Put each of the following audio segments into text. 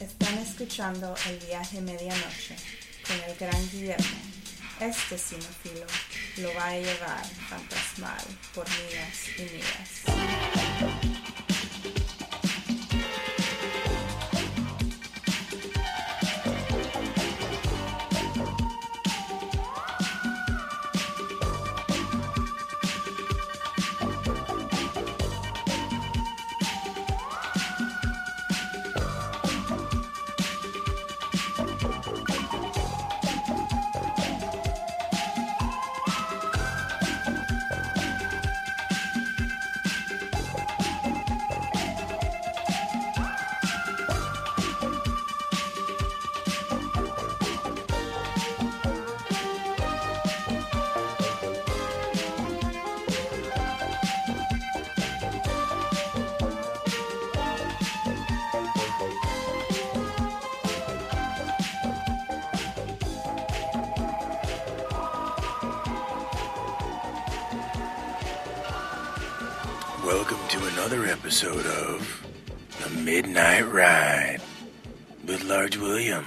Están escuchando El viaje medianoche con el gran Guillermo. Este cinefilo lo va a llevar fantasmal por millas y millas. Welcome to another episode of The Midnight Ride with Large William.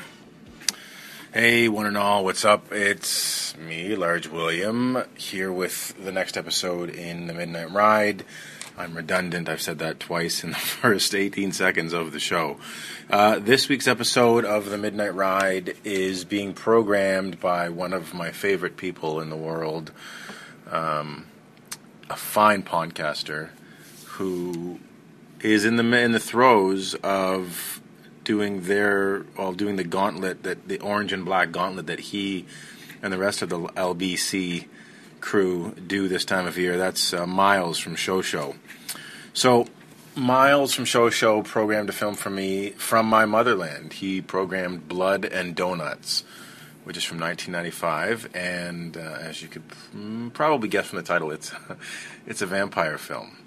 Hey, one and all, what's up? It's me, Large William, here with the next episode in The Midnight Ride. I'm redundant, I've said that twice in the first 18 seconds of the show. Uh, this week's episode of The Midnight Ride is being programmed by one of my favorite people in the world, um, a fine podcaster who is in the in the throes of doing their well doing the gauntlet that the orange and black gauntlet that he and the rest of the LBC crew do this time of year. That's uh, Miles from Show Show. So Miles from Show Show programmed a film for me from my motherland. He programmed Blood and Donuts, which is from 1995, and uh, as you could mm, probably guess from the title, it's it's a vampire film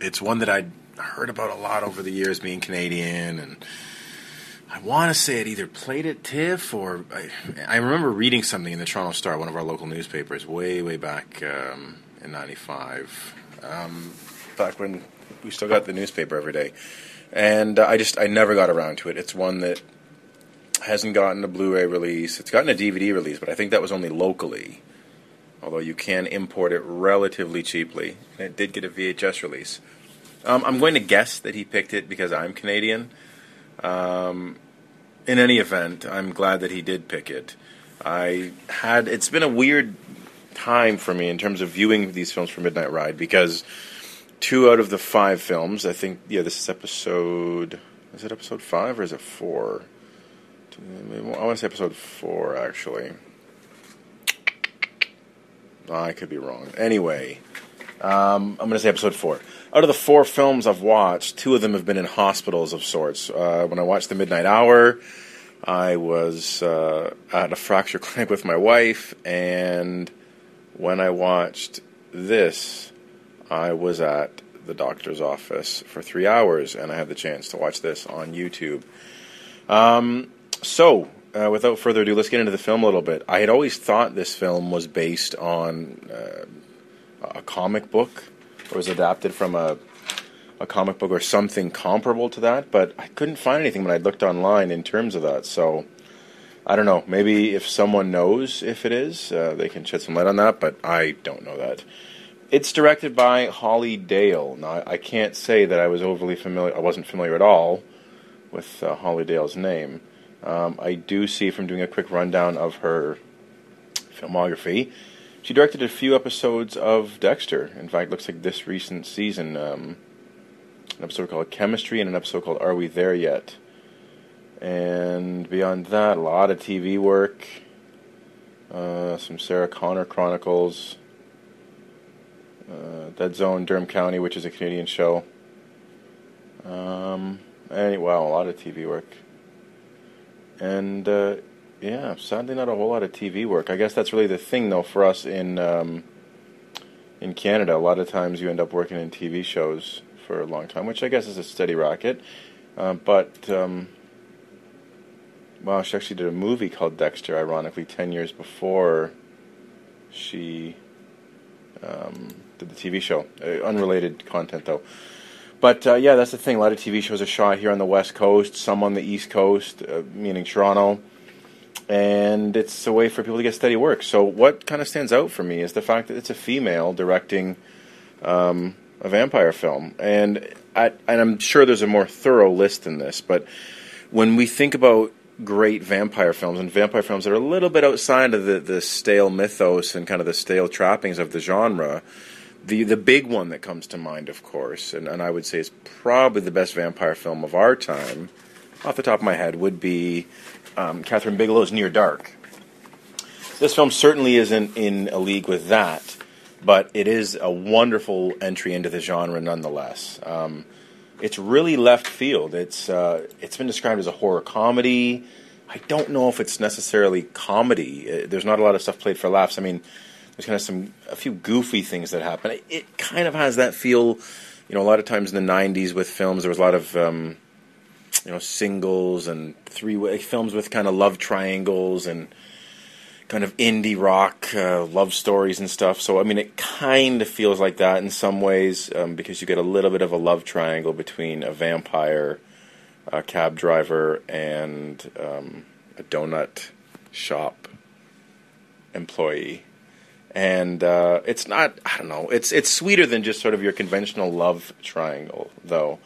it's one that I'd heard about a lot over the years, being Canadian, and I want to say it either played at TIFF or I, I, remember reading something in the Toronto Star, one of our local newspapers, way way back um, in '95, um, back when we still got the newspaper every day, and uh, I just I never got around to it. It's one that hasn't gotten a Blu-ray release. It's gotten a DVD release, but I think that was only locally although you can import it relatively cheaply. And it did get a VHS release. Um, I'm going to guess that he picked it because I'm Canadian. Um, in any event, I'm glad that he did pick it. I had it's been a weird time for me in terms of viewing these films for Midnight Ride because two out of the five films, I think, yeah, this is episode. Is it episode five or is it four? I want to say episode four actually. I could be wrong. Anyway, um, I'm going to say episode four. Out of the four films I've watched, two of them have been in hospitals of sorts. Uh, when I watched The Midnight Hour, I was uh, at a fracture clinic with my wife, and when I watched this, I was at the doctor's office for three hours, and I had the chance to watch this on YouTube. Um, so, uh, without further ado, let's get into the film a little bit. I had always thought this film was based on uh, a comic book, or was adapted from a a comic book or something comparable to that, but I couldn't find anything when I looked online in terms of that. So I don't know. Maybe if someone knows if it is, uh, they can shed some light on that, but I don't know that. It's directed by Holly Dale. Now, I can't say that I was overly familiar. I wasn't familiar at all with uh, Holly Dale's name. Um, I do see from doing a quick rundown of her filmography, she directed a few episodes of Dexter. In fact, looks like this recent season, um, an episode called Chemistry and an episode called Are We There Yet? And beyond that, a lot of TV work, uh, some Sarah Connor Chronicles, uh, Dead Zone, Durham County, which is a Canadian show. Um, any, well, a lot of TV work. And uh, yeah, sadly, not a whole lot of TV work. I guess that's really the thing, though, for us in um, in Canada. A lot of times, you end up working in TV shows for a long time, which I guess is a steady racket. Uh, but um, well, she actually did a movie called Dexter, ironically, ten years before she um, did the TV show. Uh, unrelated content, though. But uh, yeah, that's the thing. A lot of TV shows are shot here on the West Coast, some on the East Coast, uh, meaning Toronto, and it's a way for people to get steady work. So what kind of stands out for me is the fact that it's a female directing um, a vampire film, and I, and I'm sure there's a more thorough list than this, but when we think about great vampire films and vampire films that are a little bit outside of the, the stale mythos and kind of the stale trappings of the genre, the the big one that comes to mind, of course, and, and I would say is probably the best vampire film of our time, off the top of my head, would be um, Kathryn Bigelow's Near Dark. This film certainly isn't in a league with that, but it is a wonderful entry into the genre nonetheless. Um, it's really left field. It's uh, it's been described as a horror comedy. I don't know if it's necessarily comedy. Uh, there's not a lot of stuff played for laughs. I mean, there's kind of some a few goofy things that happen. It, it kind of has that feel. You know, a lot of times in the '90s with films, there was a lot of um, you know singles and three way films with kind of love triangles and kind of indie rock uh, love stories and stuff. So I mean, it kind of feels like that in some ways um, because you get a little bit of a love triangle between a vampire, a cab driver, and um, a donut shop employee. And uh, it's not, I don't know, it's it's sweeter than just sort of your conventional love triangle, though.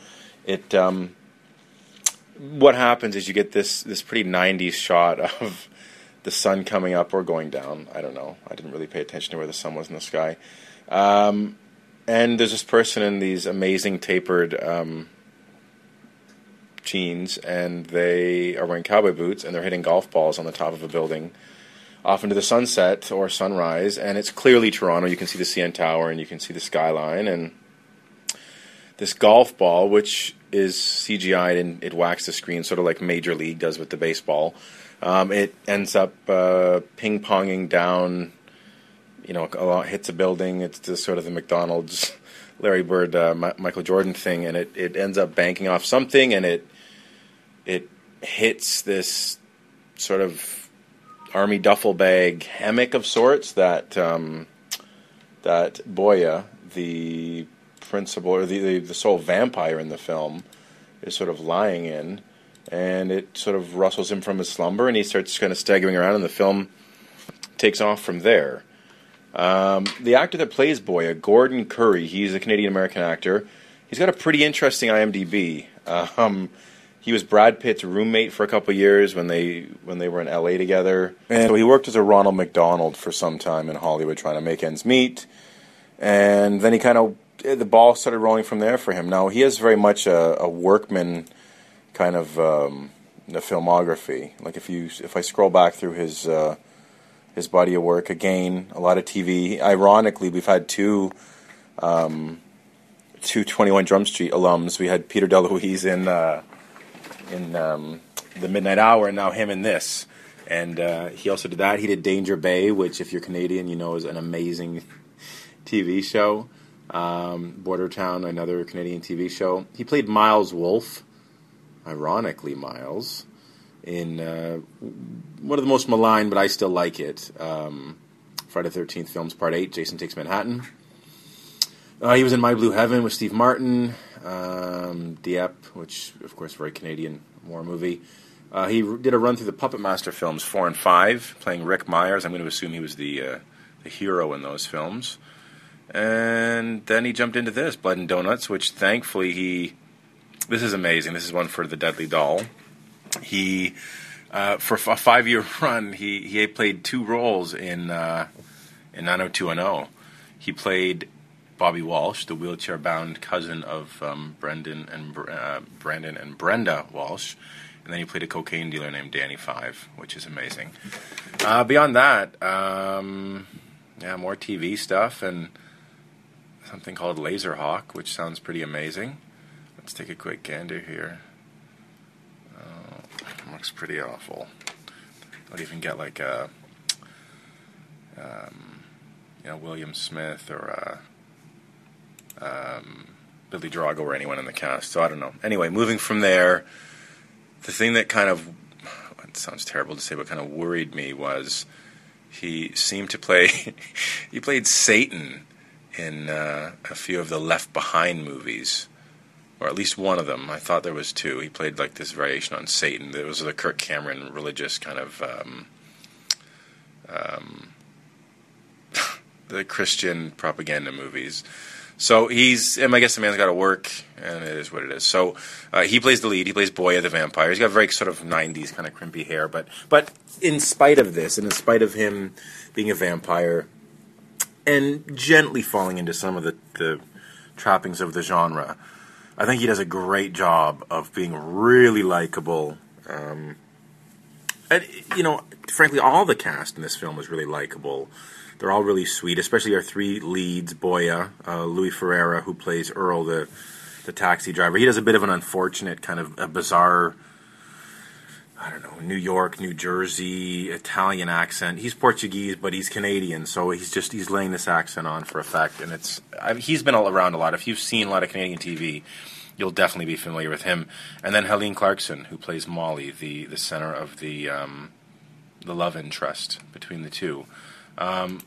It um, what happens is you get this this pretty '90s shot of the sun coming up or going down. I don't know. I didn't really pay attention to where the sun was in the sky. Um, and there's this person in these amazing tapered um, jeans, and they are wearing cowboy boots, and they're hitting golf balls on the top of a building off into the sunset or sunrise. And it's clearly Toronto. You can see the CN Tower, and you can see the skyline, and this golf ball, which is CGI'd and it whacks the screen, sort of like Major League does with the baseball um, it ends up uh, ping ponging down, you know, a lot, hits a building. It's just sort of the McDonald's Larry Bird, uh, Michael Jordan thing, and it, it ends up banking off something, and it it hits this sort of army duffel bag hammock of sorts that um, that Boya, the principal or the, the the sole vampire in the film, is sort of lying in and it sort of rustles him from his slumber, and he starts kind of staggering around, and the film takes off from there. Um, the actor that plays Boya, Gordon Currie, he's a Canadian American actor. He's got a pretty interesting IMDb. Um, he was Brad Pitt's roommate for a couple years when they when they were in LA together, and so he worked as a Ronald McDonald for some time in Hollywood, trying to make ends meet. And then he kind of the ball started rolling from there for him. Now he is very much a, a workman kind of um, the filmography. Like if you if I scroll back through his uh, his body of work again, a lot of TV. Ironically, we've had two um, two Twenty One Jump Street alums. We had Peter DeLuise in uh, in um, the Midnight Hour, and now him in this. And uh, he also did that. He did Danger Bay, which, if you're Canadian, you know is an amazing TV show. Um, Border Town, another Canadian TV show. He played Miles Wolff ironically, Miles, in uh, one of the most maligned, but I still like it. Um, Friday the Thirteenth Films Part Eight: Jason Takes Manhattan. Uh, he was in My Blue Heaven with Steve Martin, um, Dieppe, which of course very Canadian war movie. Uh, he did a run through the Puppet Master films four and five, playing Rick Myers. I'm going to assume he was the uh, the hero in those films. And then he jumped into this Blood and Donuts, which thankfully he this is amazing. This is one for the Deadly Doll. He, uh, for a five year run, he, he played two roles in uh, in 90210. He played Bobby Walsh, the wheelchair bound cousin of um, Brendan and uh, Brandon and Brenda Walsh. And then he played a cocaine dealer named Danny Five, which is amazing. Uh, beyond that, um, yeah, more TV stuff and something called Laserhawk, which sounds pretty amazing. Let's take a quick gander here. Oh, looks pretty awful. I'll even get like a, um, you know, William Smith or a, um, Billy Drago or anyone in the cast. So I don't know. Anyway, moving from there, the thing that kind of it sounds terrible to say, but kind of worried me was he seemed to play. he played Satan in uh, a few of the Left Behind movies or at least one of them. I thought there was two. He played like this variation on Satan. It was the Kirk Cameron religious kind of um, um, the Christian propaganda movies. So he's, I guess the man's got to work, and it is what it is. So uh, he plays the lead. He plays Boya the vampire. He's got very sort of '90s kind of crimpy hair, but but in spite of this, and in spite of him being a vampire, and gently falling into some of the, the trappings of the genre, I think he does a great job of being really likable. Um, and you know, frankly, all the cast in this film is really likable. They're all really sweet, especially our three leads: Boya, uh, Louis Ferreira, who plays Earl, the the taxi driver. He does a bit of an unfortunate, kind of a bizarre. I don't know, New York, New Jersey, Italian accent. He's Portuguese, but he's Canadian, so he's just he's laying this accent on for effect, and it's I he's been all around a lot. If you've seen a lot of Canadian TV, you'll definitely be familiar with him. And then Helene Clarkson, who plays Molly, the the center of the um, the love interest between the two. Um,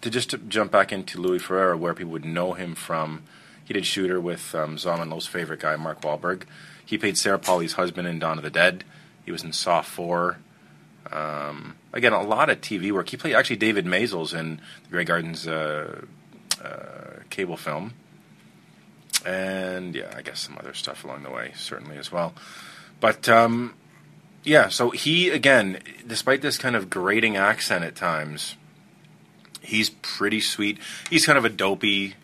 to just to jump back into Louis Ferreira, where people would know him from, he did Shooter with um, and Lowe's favorite guy, Mark Wahlberg. He played Sarah Polley's husband in Dawn of the Dead. He was in Saw 4. Um, again, a lot of TV work. He played actually David Maysles in the Grey Gardens uh, uh, cable film. And yeah, I guess some other stuff along the way, certainly as well. But um, yeah, so he, again, despite this kind of grating accent at times, He's pretty sweet. He's kind of a dopey.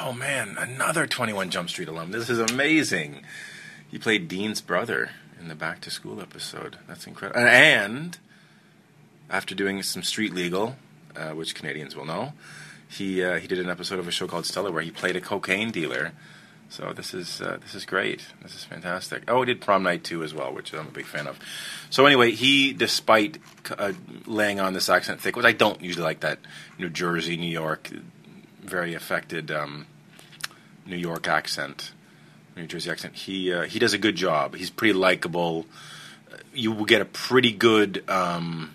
Oh man, another 21 Jump Street alum. This is amazing. He played Dean's brother in the Back to School episode. That's incredible. And after doing some street legal, uh, which Canadians will know, he uh, he did an episode of a show called Stella where he played a cocaine dealer so this is uh, this is great. This is fantastic. Oh, he did Prom Night too as well, which I'm a big fan of. So anyway, he, despite uh, laying on this accent thick, which I don't usually like that New Jersey, New York, very affected um, New York accent, New Jersey accent. He uh, he does a good job. He's pretty likable. You will get a pretty good. Um,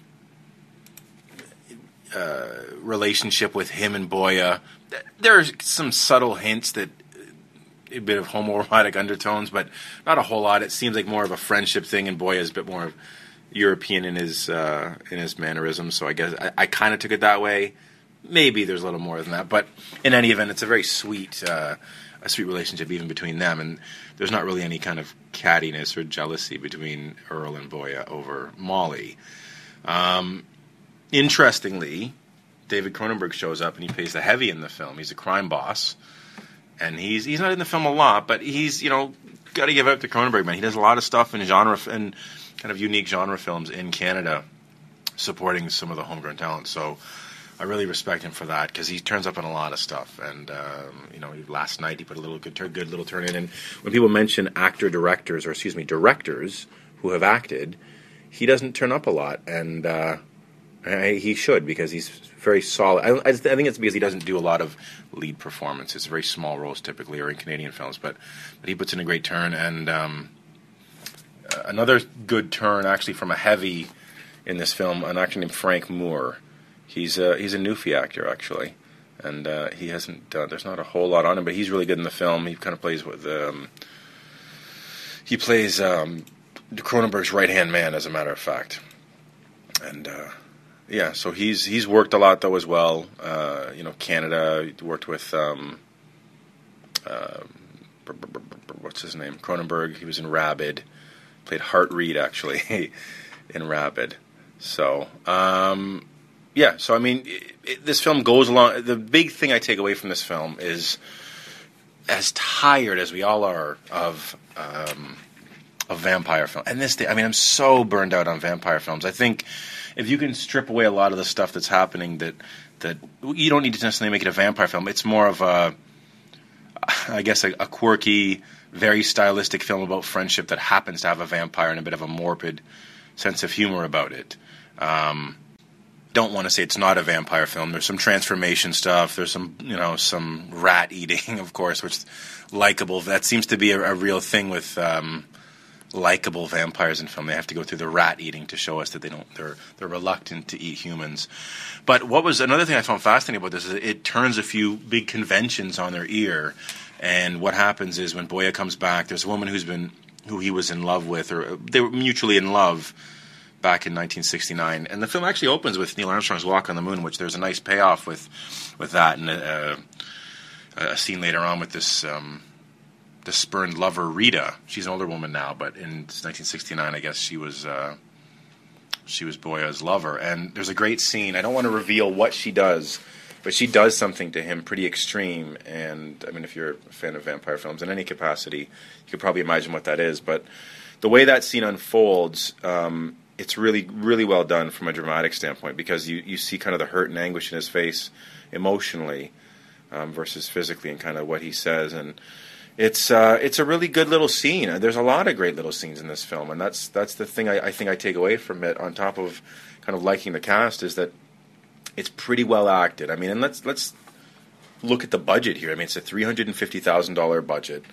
uh, relationship with him and Boya. There are some subtle hints that a bit of homoerotic undertones, but not a whole lot. It seems like more of a friendship thing, and Boya is a bit more European in his uh, in his mannerisms. So I guess I, I kind of took it that way. Maybe there's a little more than that, but in any event, it's a very sweet uh, a sweet relationship even between them, and there's not really any kind of cattiness or jealousy between Earl and Boya over Molly. Um, interestingly, David Cronenberg shows up and he plays the heavy in the film. He's a crime boss and he's he's not in the film a lot, but he's you know got to give up to Cronenberg, man. He does a lot of stuff in genre and kind of unique genre films in Canada, supporting some of the homegrown talent. So I really respect him for that because he turns up in a lot of stuff. And um, you know, last night he put a little good, good little turn in. And when people mention actor directors, or excuse me, directors who have acted, he doesn't turn up a lot, and uh, He should because he's very solid. I, I, think it's because he doesn't do a lot of lead performances, very small roles typically, or in Canadian films. But but he puts in a great turn, and um, uh, another good turn actually from a heavy in this film, an actor named Frank Moore. He's a, he's a Newfie actor actually, and uh, he hasn't done. There's not a whole lot on him, but he's really good in the film. He kind of plays with um, he plays um, Cronenberg's right hand man, as a matter of fact, and. Uh, yeah, so he's he's worked a lot though as well. Uh, you know, Canada worked with um, uh, what's his name Cronenberg. He was in Rabid, played Hart Read actually in Rabid. So um, yeah, so I mean, it, it, this film goes along. The big thing I take away from this film is, as tired as we all are of. Um, of vampire film, and this day, I mean, I'm so burned out on vampire films. I think if you can strip away a lot of the stuff that's happening that that you don't need to necessarily make it a vampire film. It's more of a, I guess, a, a quirky, very stylistic film about friendship that happens to have a vampire and a bit of a morbid sense of humor about it. Um, don't want to say it's not a vampire film. There's some transformation stuff. There's some, you know, some rat eating, of course, which likable. That seems to be a, a real thing with um, likable vampires in film. They have to go through the rat eating to show us that they don't. They're they're reluctant to eat humans. But what was another thing I found fascinating about this is it turns a few big conventions on their ear, And what happens is when Boya comes back, there's a woman who's been who he was in love with, or they were mutually in love back in 1969. And the film actually opens with Neil Armstrong's Walk on the Moon, which there's a nice payoff with with that, and a, a scene later on with this. Um, the spurned lover Rita. She's an older woman now, but in 1969, I guess she was uh, she was Boya's lover. And there's a great scene. I don't want to reveal what she does, but she does something to him pretty extreme. And I mean, if you're a fan of vampire films in any capacity, you could probably imagine what that is. But the way that scene unfolds, um, it's really, really well done from a dramatic standpoint because you, you see kind of the hurt and anguish in his face emotionally um, versus physically and kind of what he says. And it's uh, it's a really good little scene. There's a lot of great little scenes in this film, and that's that's the thing I, I think I take away from it. On top of kind of liking the cast, is that it's pretty well acted. I mean, and let's let's look at the budget here. I mean, it's a three hundred and fifty thousand dollar budget.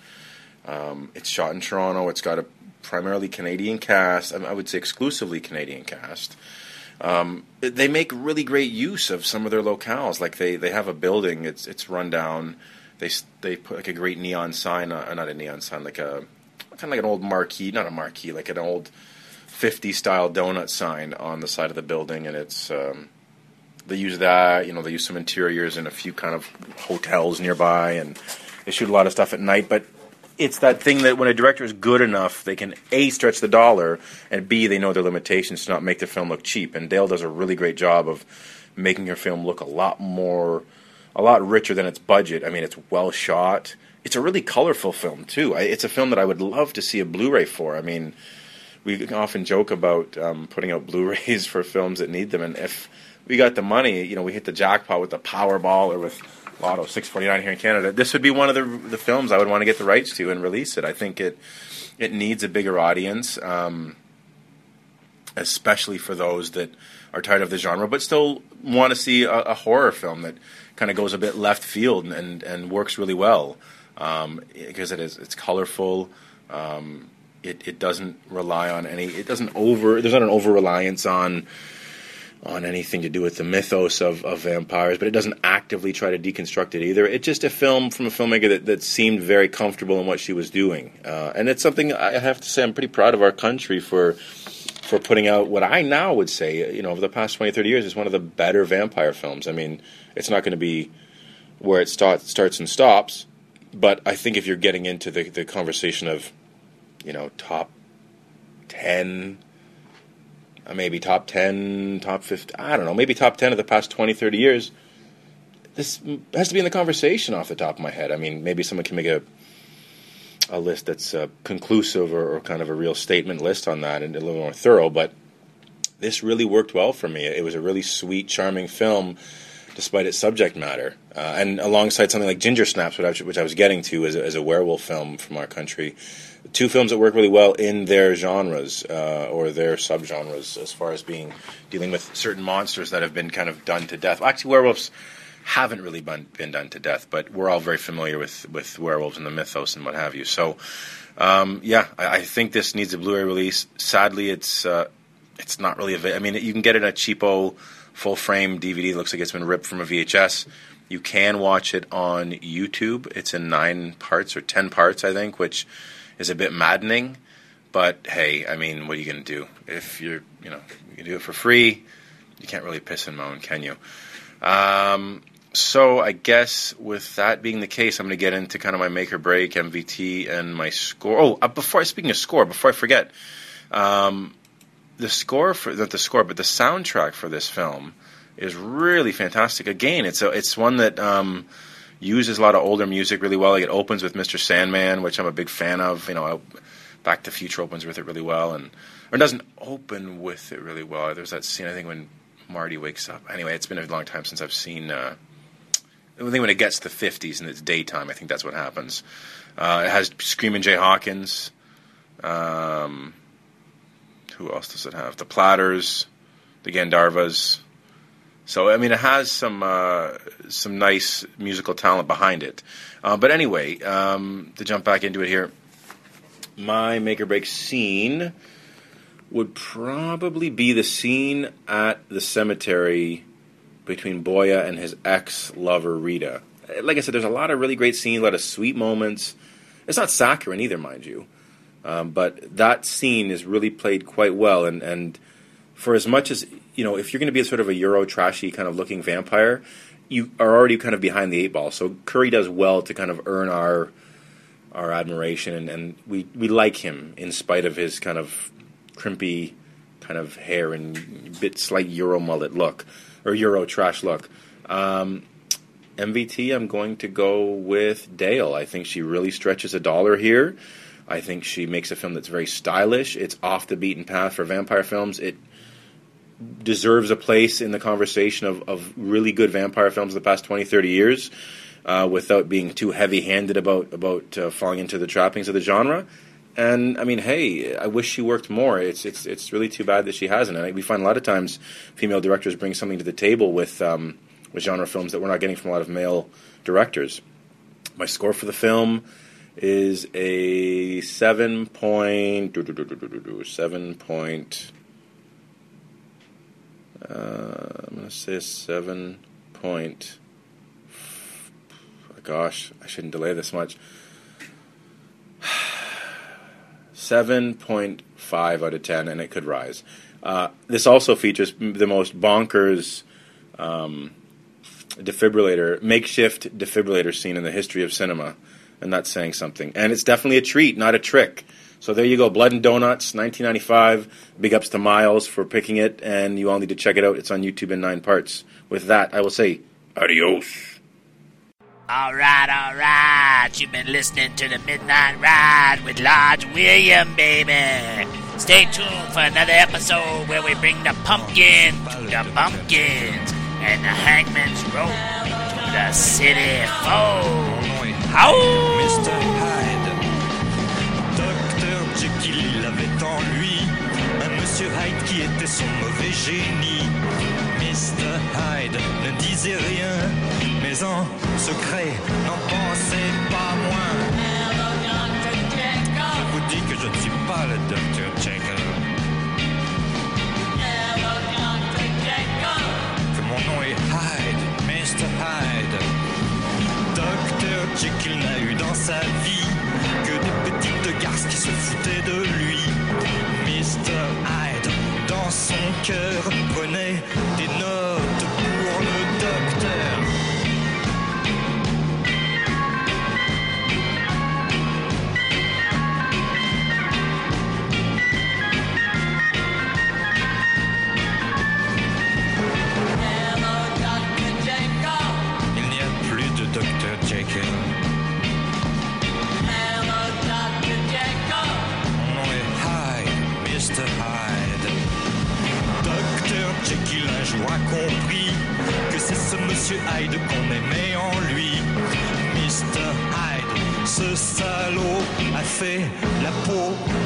Um, it's shot in Toronto. It's got a primarily Canadian cast. I, would say exclusively Canadian cast. Um, they make really great use of some of their locales. Like they, they have a building. It's it's run down. They they put like a great neon sign, uh, not a neon sign, like a kind of like an old marquee, not a marquee, like an old 50 style donut sign on the side of the building, and it's um, they use that. You know, they use some interiors in a few kind of hotels nearby, and they shoot a lot of stuff at night. But it's that thing that when a director is good enough, they can a stretch the dollar, and b they know their limitations to not make the film look cheap. And Dale does a really great job of making her film look a lot more, a lot richer than its budget. I mean, it's well shot. It's a really colorful film too. I, it's a film that I would love to see a Blu-ray for. I mean, we often joke about um, putting out Blu-rays for films that need them, and if we got the money, you know, we hit the jackpot with the Powerball or with Lotto 649 here in Canada. This would be one of the the films I would want to get the rights to and release it. I think it it needs a bigger audience, um, especially for those that are tired of the genre but still want to see a, a horror film that kind of goes a bit left field and and, and works really well um, because it is it's colorful. Um, it, it doesn't rely on any. It doesn't over. There's not an over reliance on on anything to do with the mythos of, of vampires, but it doesn't actively try to deconstruct it either. It's just a film from a filmmaker that, that seemed very comfortable in what she was doing, uh, and it's something I have to say I'm pretty proud of our country for for putting out what I now would say, you know, over the past 20, 30 years is one of the better vampire films. I mean, it's not going to be where it start, starts and stops, but I think if you're getting into the, the conversation of, you know, top 10 uh, maybe top 10, top 50, I don't know, maybe top 10 of the past 20, 30 years. This has to be in the conversation off the top of my head. I mean, maybe someone can make a a list that's uh, conclusive or, or, kind of a real statement list on that and a little more thorough, but this really worked well for me. It was a really sweet, charming film despite its subject matter. Uh, and alongside something like Ginger Snaps, which I, which I was getting to as a, as a werewolf film from our country, two films that work really well in their genres uh, or their subgenres as far as being dealing with certain monsters that have been kind of done to death. Actually, werewolves haven't really been, been done to death, but we're all very familiar with, with werewolves and the mythos and what have you. So, um, yeah, I, I, think this needs a Blu-ray release. Sadly, it's uh, it's not really. Av- I mean, you can get it a cheapo full frame DVD. It looks like it's been ripped from a VHS. You can watch it on YouTube. It's in nine parts or ten parts, I think, which is a bit maddening. But hey, I mean, what are you going to do? If you're, you know, you do it for free, you can't really piss and moan, can you? Um, so I guess with that being the case, I'm going to get into kind of my make or break MVT and my score. Oh, uh, before speaking of score, before I forget, um, the score for not the score, but the soundtrack for this film is really fantastic. Again, it's a, it's one that um, uses a lot of older music really well. Like it opens with Mr. Sandman, which I'm a big fan of. You know, Back to Future opens with it really well, and or doesn't open with it really well. There's that scene I think when Marty wakes up. Anyway, it's been a long time since I've seen. Uh, I think when it gets to the 50s and it's daytime, I think that's what happens. Uh, it has Screaming Jay Hawkins. Um, who else does it have? The Platters, the Gandharvas. So I mean, it has some uh, some nice musical talent behind it. Uh, but anyway, um, to jump back into it here, my make or break scene would probably be the scene at the cemetery between Boya and his ex lover Rita. like I said, there's a lot of really great scenes, a lot of sweet moments. It's not saccharine either, mind you, um, but that scene is really played quite well. And and for as much as you know, if you're going to be a sort of a Euro trashy kind of looking vampire, you are already kind of behind the eight ball. So Currie does well to kind of earn our our admiration, and, and we we like him in spite of his kind of crimpy kind of hair and bit slight Euro mullet look or Euro trash look. Um, MVT, I'm going to go with Dale. I think she really stretches a dollar here. I think she makes a film that's very stylish. It's off the beaten path for vampire films. It deserves a place in the conversation of, of really good vampire films of the past 20, 30 years uh, without being too heavy handed about, about uh, falling into the trappings of the genre. And I mean, hey, I wish she worked more. It's it's it's really too bad that she hasn't. And we find a lot of times female directors bring something to the table with um, with genre films that we're not getting from a lot of male directors. My score for the film is a seven point seven point. Uh, I'm gonna say seven point. Gosh, I shouldn't delay this much. Seven point five out of ten, and it could rise. Uh, this also features the most bonkers um, defibrillator, makeshift defibrillator scene in the history of cinema, and that's saying something. And it's definitely a treat, not a trick. So there you go, Blood and Donuts, 1995. Big ups to Miles for picking it, and you all need to check it out. It's on YouTube in nine parts. With that, I will say adios. All right, all right. You've been listening to the Midnight Ride with Large William, baby. Stay tuned for another episode where we bring the pumpkin to the pumpkins and the hangman's rope to the city folk. How? Mr. Hyde. Jekyll, en lui un Monsieur Hyde qui était son mauvais génie. Mr. Hyde ne disait rien, mais en secret n'en Hyde qu'on aimait en lui. Mr. Hyde, ce salaud a fait la peau, la peau